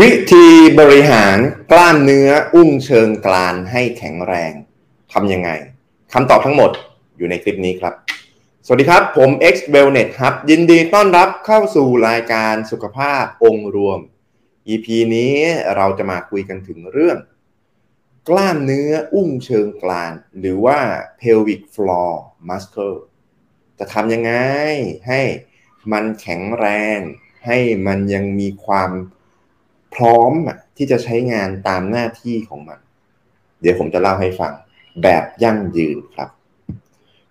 วิธีบริหารกล้ามเนื้ออุ้งเชิงกรานให้แข็งแรงทำยังไงคำตอบทั้งหมดอยู่ในคลิปนี้ครับ สวัสดีครับ ผม X Wellness ครับ ยินดีต้อนรับเข้าสู่รายการสุขภาพองค์รวม EP นี้เราจะมาคุยกันถึงเรื่อง กล้ามเนื้ออุ้งเชิงกราน หรือว่า pelvic floor muscle จะทำยังไงให้มันแข็งแรง ให้มันยังมีความ พร้อมที่จะใช้งานตามหน้าที่ของมัน เดี๋ยวผมจะเล่าให้ฟังแบบยั่งยืนครับ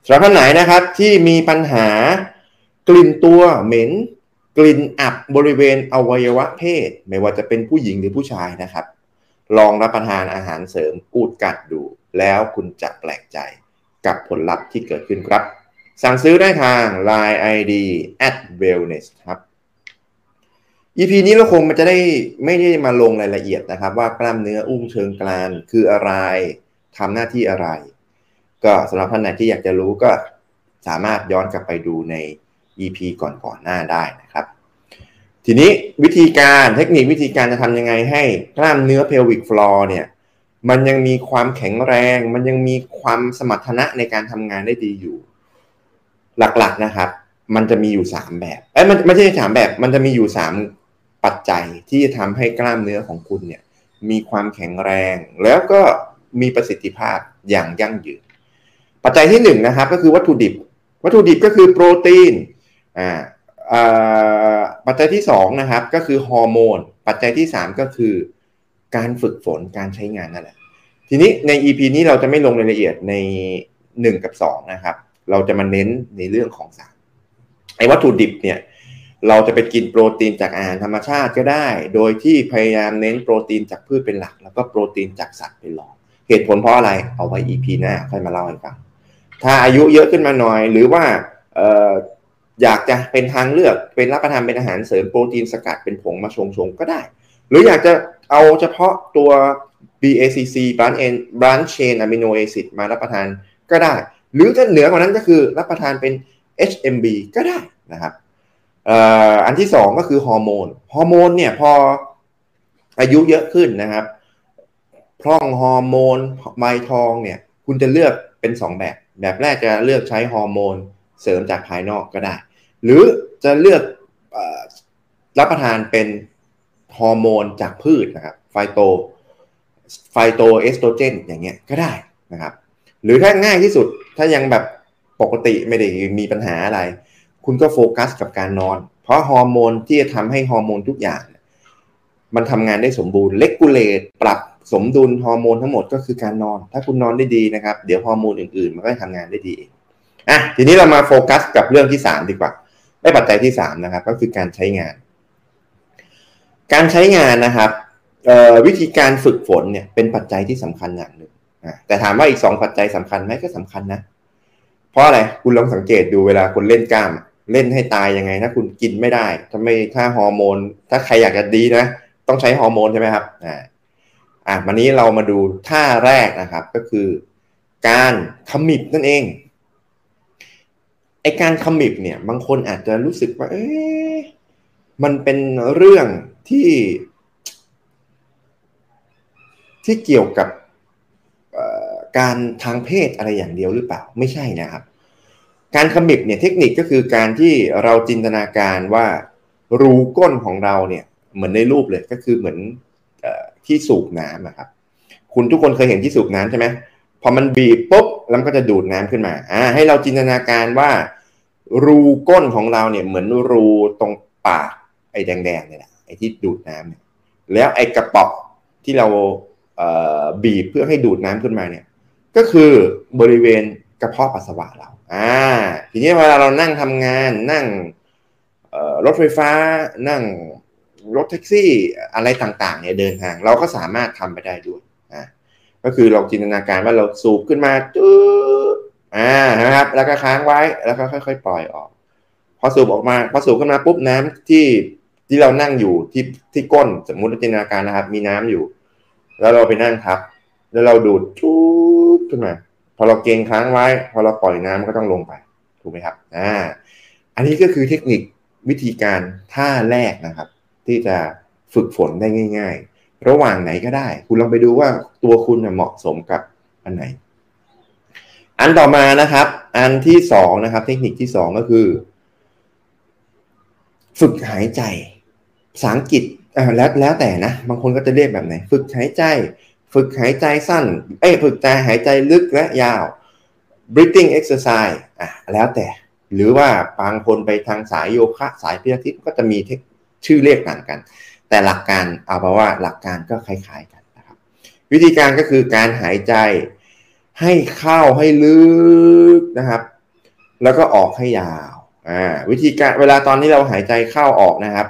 สำหรับท่านไหนนะครับที่มีปัญหากลิ่นตัวเหม็น กลิ่นอับบริเวณอวัยวะเพศ ไม่ว่าจะเป็นผู้หญิงหรือผู้ชายนะครับ ลองรับประทานอาหารเสริมกูดกัดดู แล้วคุณจะแปลกใจกับผลลัพธ์ที่เกิดขึ้นครับ สั่งซื้อได้ทาง Line ID at wellness ครับ EP นี้เราคงมันจะได้ไม่ได้มาลงรายละเอียดนะครับ ว่ากล้ามเนื้ออุ้งเชิงกรานคืออะไรทำหน้าที่อะไร ก็สำหรับท่านไหนที่อยากจะรู้ก็สามารถย้อนกลับไปดูใน EP ก่อนๆหน้าได้นะครับ ทีนี้วิธีการเทคนิควิธีการจะทำยังไงให้กล้ามเนื้อ pelvic floor เนี่ยมันยังมีความแข็งแรง มันยังมีความสมรรถนะในการทำงานได้ดีอยู่ หลักๆนะครับ มันจะมีอยู่ 3 แบบเอ้ยมันไม่ใช่สามแบบ มันจะมีอยู่ 3 ปัจจัยที่จะทำให้กล้ามเนื้อของคุณเนี่ยมีความแข็งแรง แล้วก็มีประสิทธิภาพอย่างยั่งยืน ปัจจัยที่1นนะครับก็คือวัตถุดิบ วัตถุดิบก็คือโปรตีนอ่าปัจจัยที่2นะครับก็คือฮอร์โมน ปัจจัยที่ 3 ก็คือการฝึกฝนการใช้งานนั่นแหละทีนี้ใน EP นี้เราจะไม่ลงรายละเอียดใน 1 กับ 2 นะครับ เราจะมาเน้นในเรื่องของสารไอ้วัตถุดิบเนี่ย เราจะไปกินโปรตีนจากอาหารธรรมชาติก็ได้ โดยที่พยายามเน้นโปรตีนจากพืชเป็นหลัก แล้วก็โปรตีนจากสัตว์เป็นรอง เหตุผลเพราะอะไร เอาไว้ EP หน้าค่อยมาเล่าให้ฟัง ถ้าอายุเยอะขึ้นมาหน่อย หรือว่าอออยากจะเป็นทางเลือกเป็นรับประทานเป็นอาหารเสริมโปรตีนสกัดเป็นผงมาชงๆก็ได้ หรืออยากจะเอาเฉพาะตัว BACC branch chain branch chain amino acid มารับประทานก็ได้ หรือถ้าเหนือกว่านั้นก็คือรับประทานเป็น HMB ก็ได้นะครับ อันที่สองก็คือฮอร์โมนฮอร์โมนเนี่ยพออายุเยอะขึ้นนะครับพร่องฮอร์โมนใบทองเนี่ย คุณจะเลือกเป็น 2 แบบ แบบแรกจะเลือกใช้ฮอร์โมนเสริมจากภายนอกก็ได้ หรือจะเลือกอรับประทานเป็นฮอร์โมนจากพืชนะครับ phyto phytoestrogen อย่างเงี้ยก็ได้นะครับ หรือถ้าง่ายที่สุดถ้ายังแบบปกติไม่ได้มีปัญหาอะไร คุณก็โฟกัสกับการนอน เพราะฮอร์โมนที่จะทำให้ฮอร์โมนทุกอย่าง มันทำงานได้สมบูรณ์ regulate ปรับสมดุลฮอร์โมนทั้งหมดก็คือการนอน ถ้าคุณนอนได้ดีนะครับ เดี๋ยวฮอร์โมนอื่นๆ มันก็ทำงานได้ดีอะทีนี้เรามาโฟกัสกับเรื่องที่3ดีกว่าได้ปัจจัยที่3นะครับ ก็คือการใช้งาน การใช้งานนะครับวิธีการฝึกฝนเนี่ยเป็นปัจจัยที่สำคัญอย่างหนึ่งแต่ถามว่าอีก2ปัจจัยสำคัญไหมก็สำคัญนะ เพราะอะไรคุณลองสังเกตดูเวลาคนเล่นกล้าม เล่นให้ตายยังไง ถ้าคุณกินไม่ได้ทำไมถ้าฮอร์โมน ถ้าใครอยากจะดีนะ ต้องใช้ฮอร์โมนใช่ไหมครับอ่าอะวันนี้เรามาดูท่าแรกนะครับก็คือ การขมิบนั่นเองไอการขมิบเนี่ย บางคนอาจจะรู้สึกว่า เอ๊ะมันเป็นเรื่องที่ ที่เกี่ยวกับการทางเพศอะไรอย่างเดียวหรือเปล่า ไม่ใช่นะครับ การขมิบเนี่ยเทคนิคก็คือการที่เราจินตนาการว่ารูก้นของเราเนี่ยเหมือนในรูปเลยก็คือเหมือนที่สูบน้ำนะครับ คุณทุกคนเคยเห็นที่สูบน้ำใช่ไหมพอมันบีบปุ๊บแล้วมันก็จะดูดน้ำขึ้นมาอ่าให้เราจินตนาการว่า รูก้นของเราเนี่ยเหมือนรูตรงปากไอ้แดงๆเนี่ยแหละไอ้ที่ดูดน้ำเนี่ยแล้วไอ้กระป๋องที่เราเบีบเพื่อให้ดูดน้ำขึ้นมาเนี่ย ก็คือบริเวณกระเพาะปัสสาวะเรา อ่าทีนี้เวลาเรานั่งทำงานนั่งรถไฟฟ้านั่งรถแท็กซี่อะไรต่างๆเนี่ยเดินทาง เราก็สามารถทำไปได้ด้วยอ่าก็คือเราจินตนาการว่าเราสูบขึ้นมาจื๊ดอ่านะครับ แล้วก็ค้างไว้แล้วก็ค่อย ๆ ปล่อยออก พอสูบออกมาพอสูบขึ้นมาปุ๊บน้ำที่ที่เรานั่งอยู่ที่ที่ก้นสมมุติจินตนาการนะครับ มีน้ำอยู่ แล้วเราไปนั่งครับ แล้วเราดูดจุ๊ดขึ้นมา อเราเกงค้างไว้ พอเราปล่อยน้ำก็ต้องลงไป ถูกไหมครับอ่าอันนี้ก็คือเทคนิควิธีการท่าแรกนะครับ ที่จะฝึกฝนได้ง่าย ๆ ระหว่างไหนก็ได้ คุณลองไปดูว่าตัวคุณเหมาะสมกับอันไหน อันต่อมานะครับ อันที่สองนะครับ เทคนิคที่สองก็คือ ฝึกหายใจภาษาอังกฤษแล้วแล้วแต่นะ บางคนก็จะเรียกแบบไหน ฝึกหายใจ ฝึกหายใจสั้น เอ้ฝึกใจหายใจลึกและยาว breathing exercise อะแล้วแต่ หรือว่าบางคนไปทางสายโยคะ สายพิลาทิสก็จะมีชื่อเรียกต่างกัน แต่หลักการเอาเพราะว่าหลักการก็คล้าย ๆกันนะครับ วิธีการก็คือการหายใจให้เข้าให้ลึกนะครับ แล้วก็ออกให้ยาวอ่าวิธีการเวลาตอนที่เราหายใจเข้าออกนะครับ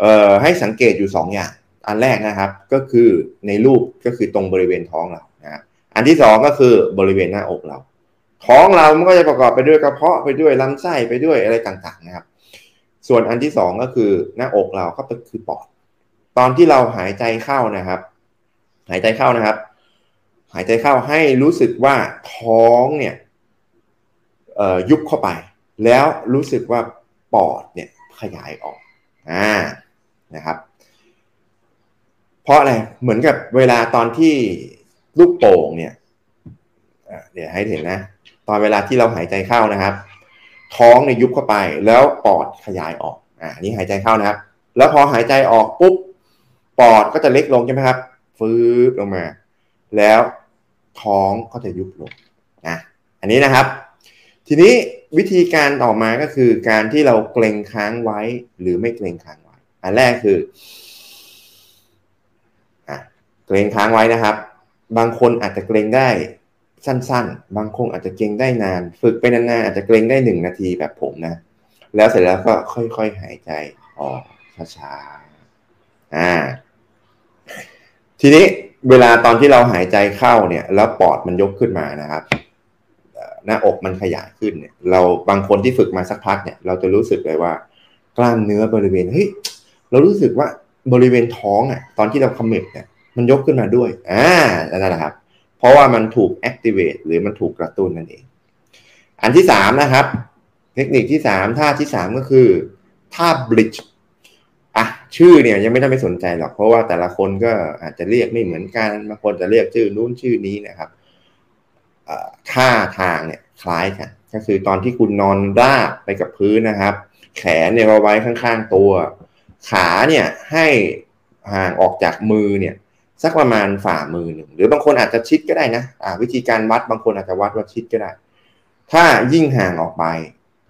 เอ่อให้สังเกตอยู่2ออย่าง อันแรกนะครับก็คือในรูปก็คือตรงบริเวณท้องเรานะอันที่สองก็คือบริเวณหน้าอกเรา ท้องเรามันก็จะประกอบไปด้วยกระเพาะไปด้วยลำไส้ไปด้วยอะไรต่างๆนะครับ ส่วนอันที่สองก็คือหน้าอกเราก็คือปอด ตอนที่เราหายใจเข้านะครับ หายใจเข้านะครับ หายใจเข้าให้รู้สึกว่าท้องเนี่ยยุบเข้าไป แล้วรู้สึกว่าปอดเนี่ยขยายออกอ่านะครับ ราะอะไรเหมือนกับเวลาตอนที่ลูกโป่งเนี่ยเดี๋ยวให้เห็นนะ ตอนเวลาที่เราหายใจเข้านะครับ ท้องเนี่ยยุบเข้าไปแล้วปอดขยายออกอ่านี่หายใจเข้านะครับ แล้วพอหายใจออกปุ๊บปอดก็จะเล็กลงใช่ไหมครับฟื้นลงมา แล้วท้องก็จะยุบลงนะอันนี้นะครับ ทีนี้วิธีการต่อมาก็คือการที่เราเกรงค้างไว้หรือไม่เกรงค้างไว้ อันแรกคือ เกรงค้างไว้นะครับ บางคนอาจจะเกรงได้สั้นๆ บางคนอาจจะเกรงได้นาน ฝึกไปนานๆอาจจะเกรงได้หนึ่งนาทีแบบผมนะ แล้วเสร็จแล้วก็ค่อยๆหายใจออกช้าๆอ่า ทีนี้เวลาตอนที่เราหายใจเข้าเนี่ย แล้วปอดมันยกขึ้นมานะครับหน้าอกมันขยายขึ้นเนี่ย เราบางคนที่ฝึกมาสักพักเนี่ย เราจะรู้สึกเลยว่า กล้ามเนื้อบริเวณเฮ้ยเรารู้สึกว่าบริเวณท้องอะ ตอนที่เราคำเม็บเนี่ย มันยกขึ้นมาด้วย อ่า นั่นแหละครับ เพราะว่ามันถูก activate หรือมันถูกกระตุ้นนั่นเอง อันที่สามนะครับ เทคนิคที่สามท่าที่สามก็คือท่า bridge อะ ชื่อเนี่ยยังไม่ต้องไปสนใจหรอก เพราะว่าแต่ละคนก็อาจจะเรียกไม่เหมือนกัน บางคนจะเรียกชื่อนู้นชื่อนี้นะครับท่าทางเนี่ยคล้ายกัน ก็คือตอนที่คุณนอนราบไปกับพื้นนะครับ แขนเนี่ยเราไว้ข้างๆตัว ขาเนี่ยให้ห่างออกจากมือเนี่ย สักประมาณฝ่ามือหนึ่งหรือบางคนอาจจะชิดก็ได้นะะวิธีการวัดบางคนอาจจะวัดว่าชิดก็ได้ ถ้ายิ่งห่างออกไป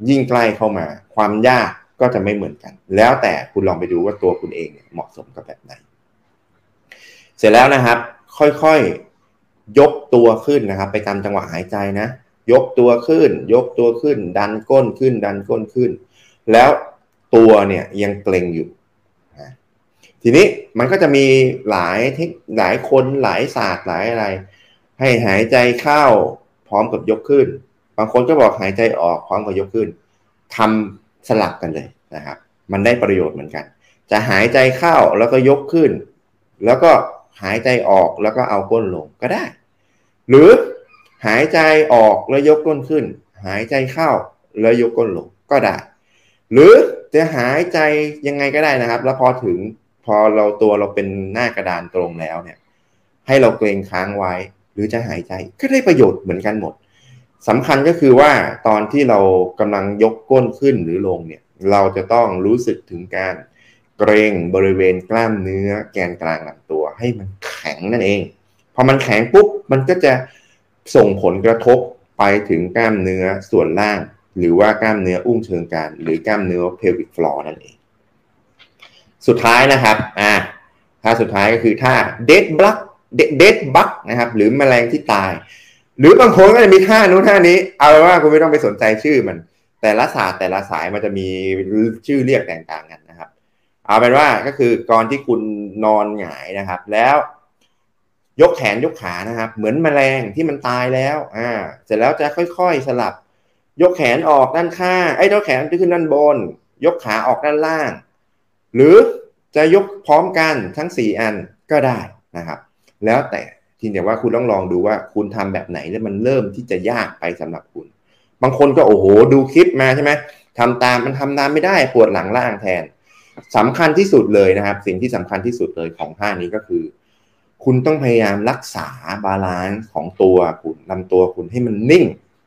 ยิ่งใกล้เข้ามา ความยากก็จะไม่เหมือนกัน แล้วแต่คุณลองไปดูว่าตัวคุณเองเหมาะสมกับแบบไหน เสร็จแล้วนะครับ ค่อยๆยกตัวขึ้นนะครับ ไปตามจังหวะหายใจนะ ยกตัวขึ้น ยกตัวขึ้น ดันก้นขึ้น ดันก้นขึ้น แล้วตัวเนี่ยยังเกร็งอยู่ ทีนี้มันก็จะมีหลายเทคหลายคนหลายศาสตร์หลายอะไร ให้หายใจเข้าพร้อมกับยกขึ้น บางคนก็บอกหายใจออกพร้อมกับยกขึ้นทำสลับกันเลยนะครับ มันได้ประโยชน์เหมือนกัน จะหายใจเข้าแล้วก็ยกขึ้น แล้วก็หายใจออกแล้วก็เอาก้นลงก็ได้ หรือหายใจออกแล้วยกก้นขึ้น หายใจเข้าแล้วยกก้นลงก็ได้ หรือจะหายใจยังไงก็ได้นะครับ แล้วพอถึง อเราตัวเราเป็นหน้ากระดานตรงแล้วเนี่ย ให้เราเกรงค้างไว้ หรือจะหายใจก็ได้ประโยชน์เหมือนกันหมดสำคัญก็คือว่าตอนที่เรากำลังยกก้นขึ้นหรือลงเนี่ย เราจะต้องรู้สึกถึงการเกรงบริเวณกล้ามเนื้อแกนกลางลำตัวให้มันแข็งนั่นเอง พอมันแข็งปุ๊บมันก็จะส่งผลกระทบไปถึงกล้ามเนื้อส่วนล่าง หรือว่ากล้ามเนื้ออุ้งเชิงกรานหรือกล้ามเนื้อ pelvic floor นั่นเอง สุดท้ายนะครับอ่าท่าสุดท้ายก็คือท่า dead bug dead bug นะครับ หรือแมลงที่ตาย หรือบางคนก็จะมีท่านู้นท่านี้ เอาว่าคุณไม่ต้องไปสนใจชื่อมัน แต่ละศาสตร์แต่ละสายมันจะมีชื่อเรียกแตกต่างกันนะครับ เอาเป็นว่าก็คือก่อนที่คุณนอนหงายนะครับ แล้ว ยกแขนยกขานะครับ เหมือนแมลงที่มันตายแล้ว อ่า เสร็จแล้วจะค่อยๆสลับ ยกแขนออกด้านข้างไอ้ยกแขนขึ้นด้านบน ยกขาออกด้านล่าง หรือจะยกพร้อมกันทั้ง 4 อันก็ได้นะครับ แล้วแต่ทีเดียวว่าคุณต้องลองดูว่าคุณทำแบบไหนแล้วมันเริ่มที่จะยากไปสำหรับคุณ บางคนก็โอ้โหดูคลิปมาใช่ไหมทำตามมันทำตามไม่ได้ปวดหลังล่างแทนสำคัญที่สุดเลยนะครับ สิ่งที่สำคัญที่สุดเลยของท่านี้ก็คือ คุณต้องพยายามรักษา balance ของตัวคุณลำตัวคุณให้มันนิ่ง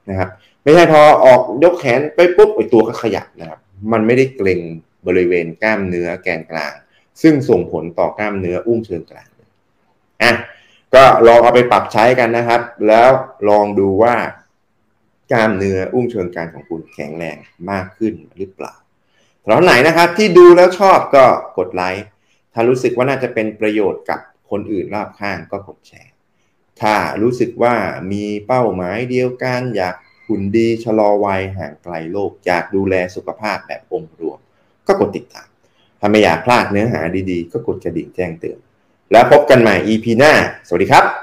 นะครับ ไม่ใช่พอออกยกแขนไปปุ๊บไอตัวก็ขยับนะครับ มันไม่ได้เกร็ง บริเวณกล้ามเนื้อแกนกลาง ซึ่งส่งผลต่อกล้ามเนื้ออุ้งเชิงกลางอะก็ลองเอาไปปรับใช้กันนะครับ แล้วลองดูว่ากล้ามเนื้ออุ้งเชิงกรานของคุณแข็งแรงมากขึ้นหรือเปล่าสำหรับไหนนะครับที่ดูแล้วชอบก็กดไลค์ถ้ารู้สึกว่าน่าจะเป็นประโยชน์กับคนอื่นรอบข้างก็กดแชร์ ถ้ารู้สึกว่ามีเป้าหมายเดียวกันอยากหุ่นดีชะลอวัยห่างไกลโลกอยากดูแลสุขภาพแบบองค์รวม ก็กดติดตาม ถ้าไม่อยากพลาดเนื้อหาดีๆ ก็กดกระดิ่งแจ้งเตือน แล้วพบกันใหม่ EP หน้า สวัสดีครับ